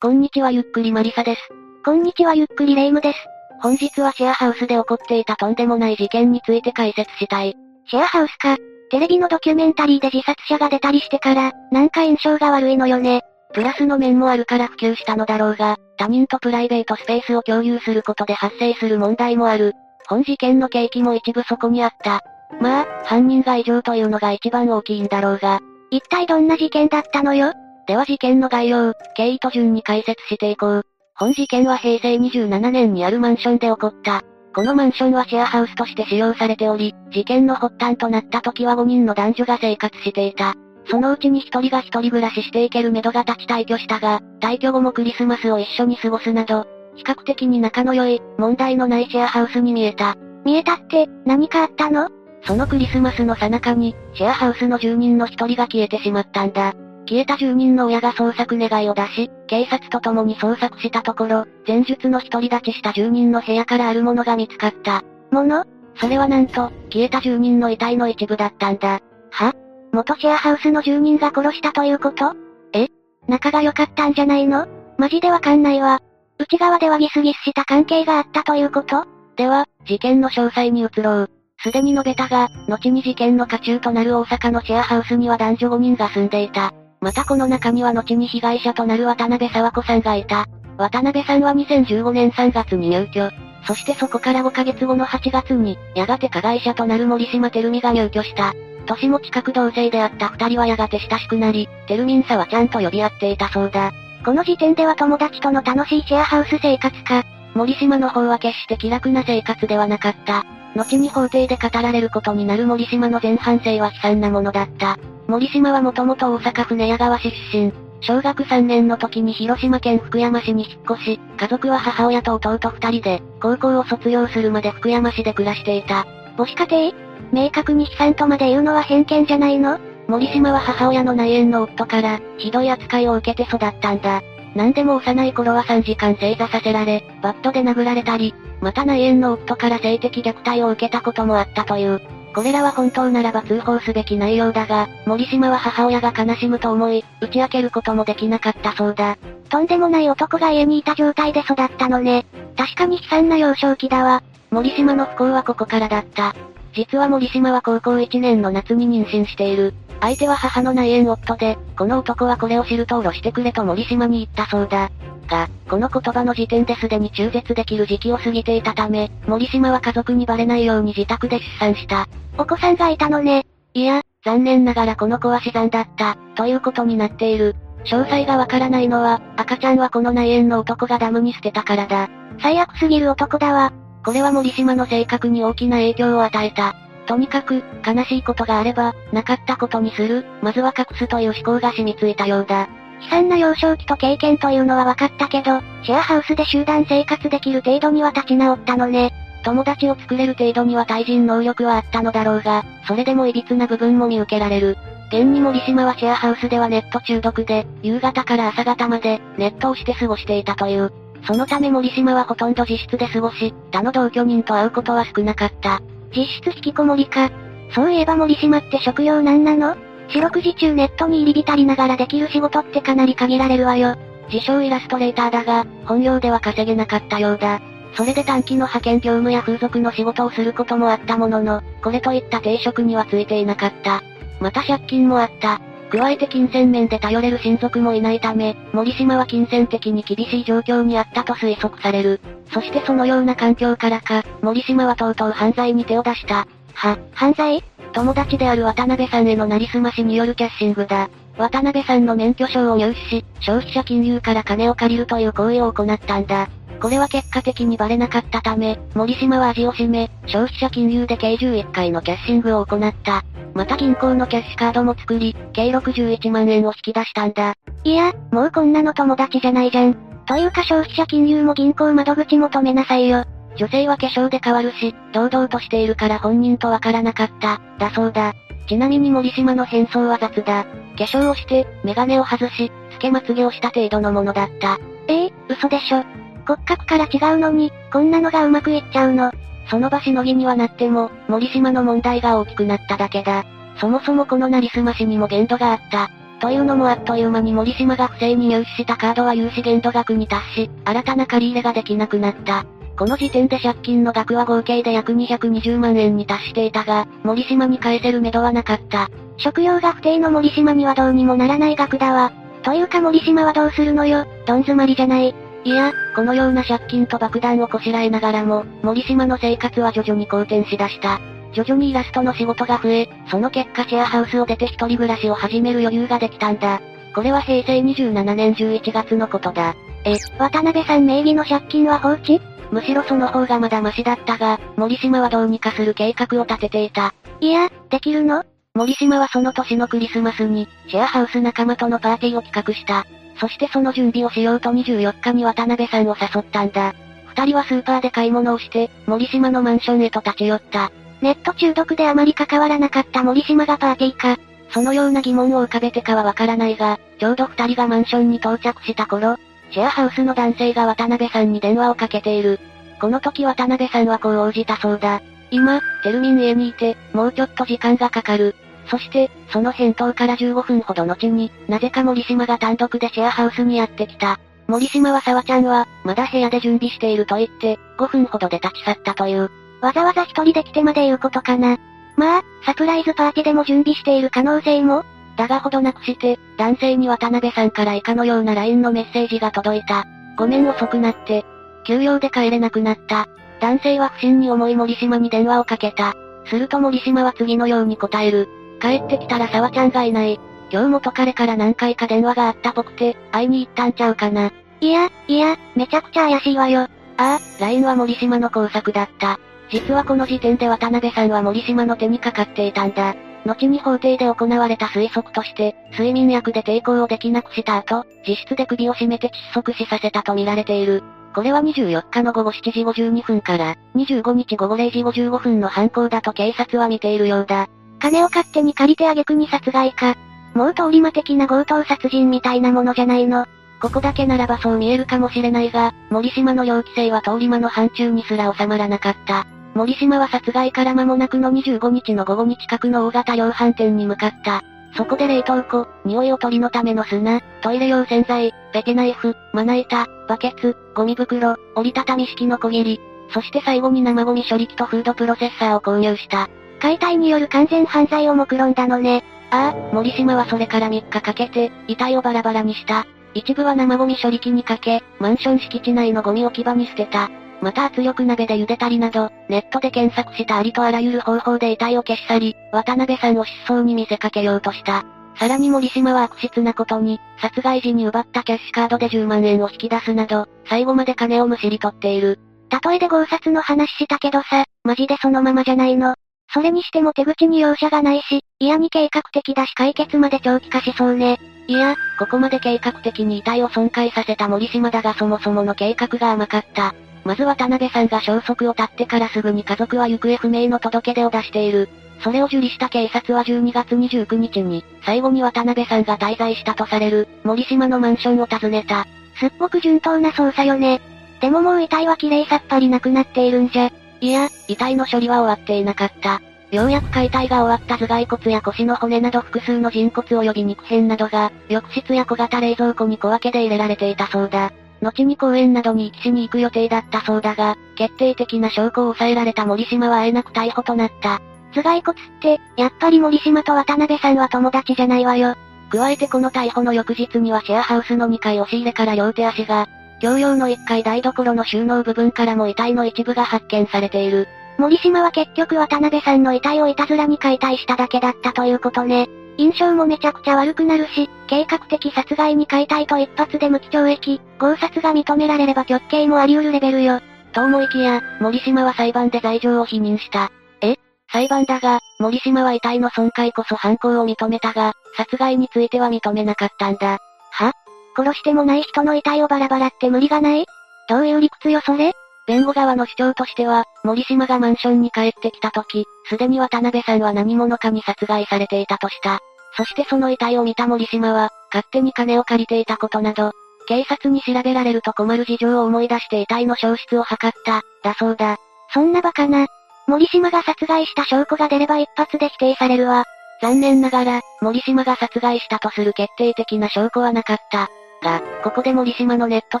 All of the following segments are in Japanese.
こんにちはゆっくりマリサです。こんにちはゆっくりレイムです。本日はシェアハウスで起こっていたとんでもない事件について解説したい。シェアハウスか。テレビのドキュメンタリーで自殺者が出たりしてから、なんか印象が悪いのよね。プラスの面もあるから普及したのだろうが、他人とプライベートスペースを共有することで発生する問題もある。本事件の契機も一部そこにあった。まあ、犯人が異常というのが一番大きいんだろうが。一体どんな事件だったのよ？では事件の概要、経緯と順に解説していこう。本事件は平成27年にあるマンションで起こった。このマンションはシェアハウスとして使用されており、事件の発端となった時は5人の男女が生活していた。そのうちに1人が一人暮らししていける目処が立ち退去したが、退去後もクリスマスを一緒に過ごすなど、比較的に仲の良い、問題のないシェアハウスに見えた。見えたって、何かあったの？そのクリスマスの最中に、シェアハウスの住人の一人が消えてしまったんだ。消えた住人の親が捜索願いを出し、警察と共に捜索したところ、前述の独り立ちした住人の部屋からあるものが見つかった。もの？それはなんと、消えた住人の遺体の一部だったんだ。は？元シェアハウスの住人が殺したということ？え？仲が良かったんじゃないの？マジでわかんないわ。内側ではギスギスした関係があったということ？では、事件の詳細に移ろう。すでに述べたが、後に事件の渦中となる大阪のシェアハウスには男女5人が住んでいた。またこの中には後に被害者となる渡辺沢子さんがいた。渡辺さんは2015年3月に入居。そしてそこから5ヶ月後の8月に、やがて加害者となる森島照美が入居した。年も近く同性であった二人はやがて親しくなり、テルミンさはちゃんと呼び合っていたそうだ。この時点では友達との楽しいシェアハウス生活か。森島の方は決して気楽な生活ではなかった。後に法廷で語られることになる森島の前半生は悲惨なものだった。森島はもともと大阪府寝屋川市出身。小学3年の時に広島県福山市に引っ越し、家族は母親と弟二人で、高校を卒業するまで福山市で暮らしていた。母子家庭？明確に悲惨とまで言うのは偏見じゃないの？森島は母親の内縁の夫から、ひどい扱いを受けて育ったんだ。何でも幼い頃は3時間正座させられ、バットで殴られたり、また内縁の夫から性的虐待を受けたこともあったという。これらは本当ならば通報すべき内容だが、森島は母親が悲しむと思い、打ち明けることもできなかったそうだ。とんでもない男が家にいた状態で育ったのね。確かに悲惨な幼少期だわ。森島の不幸はここからだった。実は森島は高校1年の夏に妊娠している。相手は母の内縁夫で、この男はこれを知ると下ろしてくれと森島に言ったそうだ。が、この言葉の時点ですでに中絶できる時期を過ぎていたため、森島は家族にバレないように自宅で出産した。お子さんがいたのね。いや、残念ながらこの子は死産だった、ということになっている。詳細がわからないのは、赤ちゃんはこの内縁の男がダムに捨てたからだ。最悪すぎる男だわ。これは森島の性格に大きな影響を与えた。とにかく、悲しいことがあれば、なかったことにする、まずは隠すという思考が染みついたようだ。悲惨な幼少期と経験というのは分かったけど、シェアハウスで集団生活できる程度には立ち直ったのね。友達を作れる程度には対人能力はあったのだろうが、それでも歪な部分も見受けられる。現に森島はシェアハウスではネット中毒で、夕方から朝方まで、ネットをして過ごしていたという。そのため森島はほとんど自室で過ごし、他の同居人と会うことは少なかった。実質引きこもりか。そういえば森島って職業なんなの？四六時中ネットに入り浸りながらできる仕事ってかなり限られるわよ。自称イラストレーターだが、本業では稼げなかったようだ。それで短期の派遣業務や風俗の仕事をすることもあったものの、これといった定職にはついていなかった。また借金もあった。加えて金銭面で頼れる親族もいないため、森島は金銭的に厳しい状況にあったと推測される。そしてそのような環境からか、森島はとうとう犯罪に手を出した。は、犯罪？友達である渡辺さんへのなりすましによるキャッシングだ。渡辺さんの免許証を入手し、消費者金融から金を借りるという行為を行ったんだ。これは結果的にバレなかったため、森島は味を占め、消費者金融で計11回のキャッシングを行った。また銀行のキャッシュカードも作り、計61万円を引き出したんだ。いや、もうこんなの友達じゃないじゃん。というか消費者金融も銀行窓口も止めなさいよ。女性は化粧で変わるし、堂々としているから本人とわからなかった、だそうだ。ちなみに森島の変装は雑だ。化粧をして、メガネを外し、つけまつげをした程度のものだった。ええー、嘘でしょ。骨格から違うのに、こんなのがうまくいっちゃうの。その場しのぎにはなっても、森島の問題が大きくなっただけだ。そもそもこのなりすましにも限度があった。というのもあっという間に森島が不正に入手したカードは融資限度額に達し、新たな借り入れができなくなった。この時点で借金の額は合計で約220万円に達していたが、森島に返せる目処はなかった。食料が不定の森島にはどうにもならない額だわ。というか森島はどうするのよ、どん詰まりじゃない。いや、このような借金と爆弾をこしらえながらも、森島の生活は徐々に好転しだした。徐々にイラストの仕事が増え、その結果シェアハウスを出て一人暮らしを始める余裕ができたんだ。これは平成27年11月のことだ。え、渡辺さん名義の借金は放置？むしろその方がまだマシだったが、森島はどうにかする計画を立てていた。いや、できるの？森島はその年のクリスマスに、シェアハウス仲間とのパーティーを企画した。そしてその準備をしようと24日に渡辺さんを誘ったんだ。二人はスーパーで買い物をして、森島のマンションへと立ち寄った。ネット中毒であまり関わらなかった森島がパーティーか。そのような疑問を浮かべてかはわからないが、ちょうど二人がマンションに到着した頃、シェアハウスの男性が渡辺さんに電話をかけている。この時渡辺さんはこう応じたそうだ。今、テルミン家にいて、もうちょっと時間がかかる。そして、その返答から15分ほど後に、なぜか森島が単独でシェアハウスにやってきた。森島は沢ちゃんは、まだ部屋で準備していると言って、5分ほどで立ち去ったという。わざわざ一人で来てまで言うことかな。まあ、サプライズパーティーでも準備している可能性もだがほどなくして、男性に渡辺さんから以下のような LINE のメッセージが届いた。ごめん遅くなって。休養で帰れなくなった。男性は不審に思い森島に電話をかけた。すると森島は次のように答える。帰ってきたら沢ちゃんがいない。今日もと彼から何回か電話があったぽくて、会いに行ったんちゃうかな。いや、いや、めちゃくちゃ怪しいわよ。ああ、LINE は森島の工作だった。実はこの時点で渡辺さんは森島の手にかかっていたんだ。後に法廷で行われた推測として、睡眠薬で抵抗をできなくした後、自室で首を絞めて窒息死させたと見られている。これは24日の午後7時52分から、25日午後0時55分の犯行だと警察は見ているようだ。金を勝手に借りて挙句に殺害か。もう通り魔的な強盗殺人みたいなものじゃないの。ここだけならばそう見えるかもしれないが、森島の容器性は通り魔の範疇にすら収まらなかった。森島は殺害から間もなくの25日の午後に近くの大型量販店に向かった。そこで冷凍庫、匂いを取りのための砂、トイレ用洗剤、ペケナイフ、まな板、バケツ、ゴミ袋、折りたたみ式の小切り、そして最後に生ゴミ処理機とフードプロセッサーを購入した。解体による完全犯罪を目論んだのね。ああ、森島はそれから3日かけて、遺体をバラバラにした。一部は生ゴミ処理機にかけ、マンション敷地内のゴミ置き場に捨てた。また圧力鍋で茹でたりなど、ネットで検索したありとあらゆる方法で遺体を消し去り、渡辺さんを失踪に見せかけようとした。さらに森島は悪質なことに、殺害時に奪ったキャッシュカードで10万円を引き出すなど、最後まで金をむしり取っている。例えで強殺の話したけどさ、マジでそのままじゃないの。それにしても手口に容赦がないし、嫌に計画的だし解決まで長期化しそうね。いや、ここまで計画的に遺体を損壊させた森島だがそもそもの計画が甘かった。まず渡辺さんが消息を絶ってからすぐに家族は行方不明の届け出を出している。それを受理した警察は12月29日に、最後に渡辺さんが滞在したとされる、森島のマンションを訪ねた。すっごく順当な捜査よね。でももう遺体は綺麗さっぱりなくなっているんじゃ。いや、遺体の処理は終わっていなかった。ようやく解体が終わった頭蓋骨や腰の骨など複数の人骨及び肉片などが、浴室や小型冷蔵庫に小分けで入れられていたそうだ。後に公園などに行きしに行く予定だったそうだが、決定的な証拠を抑えられた森島はあえなく逮捕となった。頭蓋骨って、やっぱり森島と渡辺さんは友達じゃないわよ。加えてこの逮捕の翌日にはシェアハウスの2階押し入れから両手足が、共用の1階台所の収納部分からも遺体の一部が発見されている。森島は結局渡辺さんの遺体をいたずらに解体しただけだったということね。印象もめちゃくちゃ悪くなるし、計画的殺害に解体と一発で無期懲役、強殺が認められれば極刑もあり得るレベルよ。と思いきや、森島は裁判で罪状を否認した。え？裁判だが、森島は遺体の損壊こそ犯行を認めたが、殺害については認めなかったんだ。は？殺してもない人の遺体をバラバラって無理がない？どういう理屈よそれ？弁護側の主張としては、森島がマンションに帰ってきた時、すでに渡辺さんは何者かに殺害されていたとした。そしてその遺体を見た森島は、勝手に金を借りていたことなど、警察に調べられると困る事情を思い出して遺体の消失を図った、だそうだ。そんなバカな。森島が殺害した証拠が出れば一発で否定されるわ。残念ながら、森島が殺害したとする決定的な証拠はなかった。が、ここで森島のネット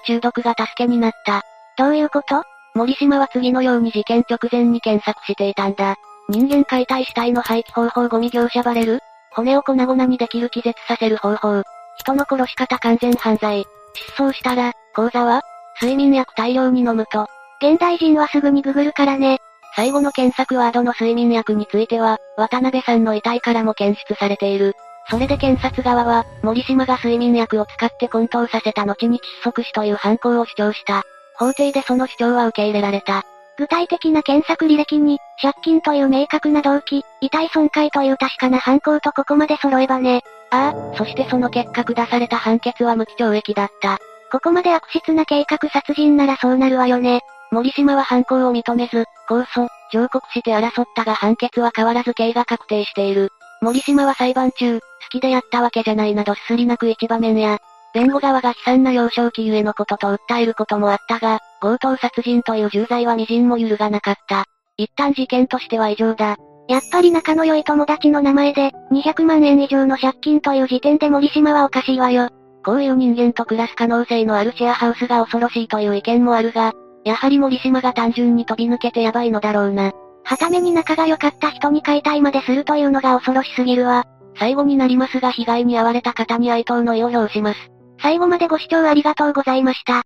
中毒が助けになった。どういうこと？森島は次のように事件直前に検索していたんだ。人間解体死体の廃棄方法ゴミ業者バレる骨を粉々にできる気絶させる方法。人の殺し方完全犯罪。失踪したら、講座は睡眠薬大量に飲むと。現代人はすぐにググるからね。最後の検索ワードの睡眠薬については、渡辺さんの遺体からも検出されている。それで検察側は、森島が睡眠薬を使って混沌させた後に窒息死という犯行を主張した。法廷でその主張は受け入れられた。具体的な検索履歴に、借金という明確な動機、遺体損壊という確かな犯行とここまで揃えばね。ああ、そしてその結果下された判決は無期懲役だった。ここまで悪質な計画殺人ならそうなるわよね。森島は犯行を認めず、控訴、上告して争ったが判決は変わらず刑が確定している。森島は裁判中、好きでやったわけじゃないなどすすり泣く一場面や、弁護側が悲惨な幼少期ゆえのことと訴えることもあったが、強盗殺人という重罪は微塵も揺るがなかった。一旦事件としては異常だ。やっぱり仲の良い友達の名前で、200万円以上の借金という時点で森島はおかしいわよ。こういう人間と暮らす可能性のあるシェアハウスが恐ろしいという意見もあるが、やはり森島が単純に飛び抜けてヤバいのだろうな。はために仲が良かった人に解体までするというのが恐ろしすぎるわ。最後になりますが被害に遭われた方に哀悼の意を表します。最後までご視聴ありがとうございました。